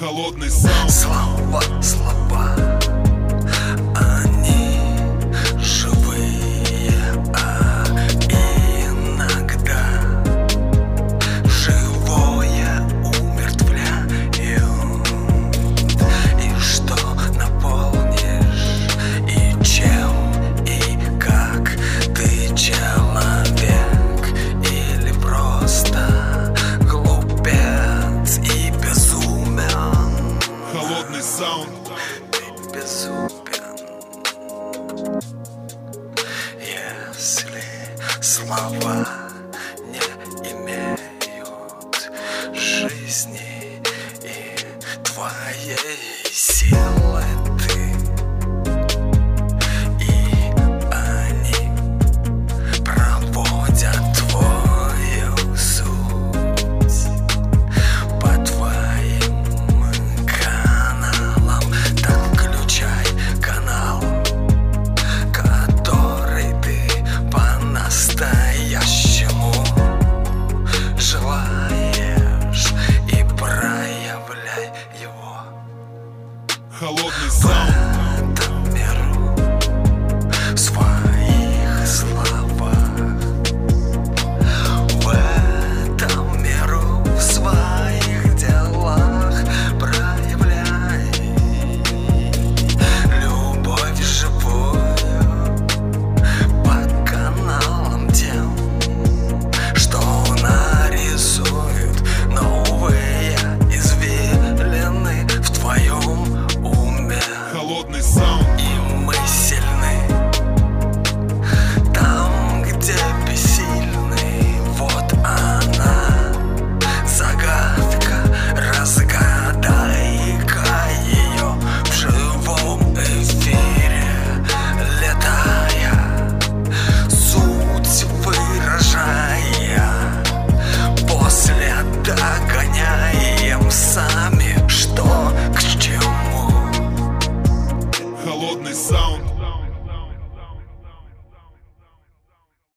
холодный саунд. модный саунд. Беззубен Если слова не имеют жизни и твоей модный саунд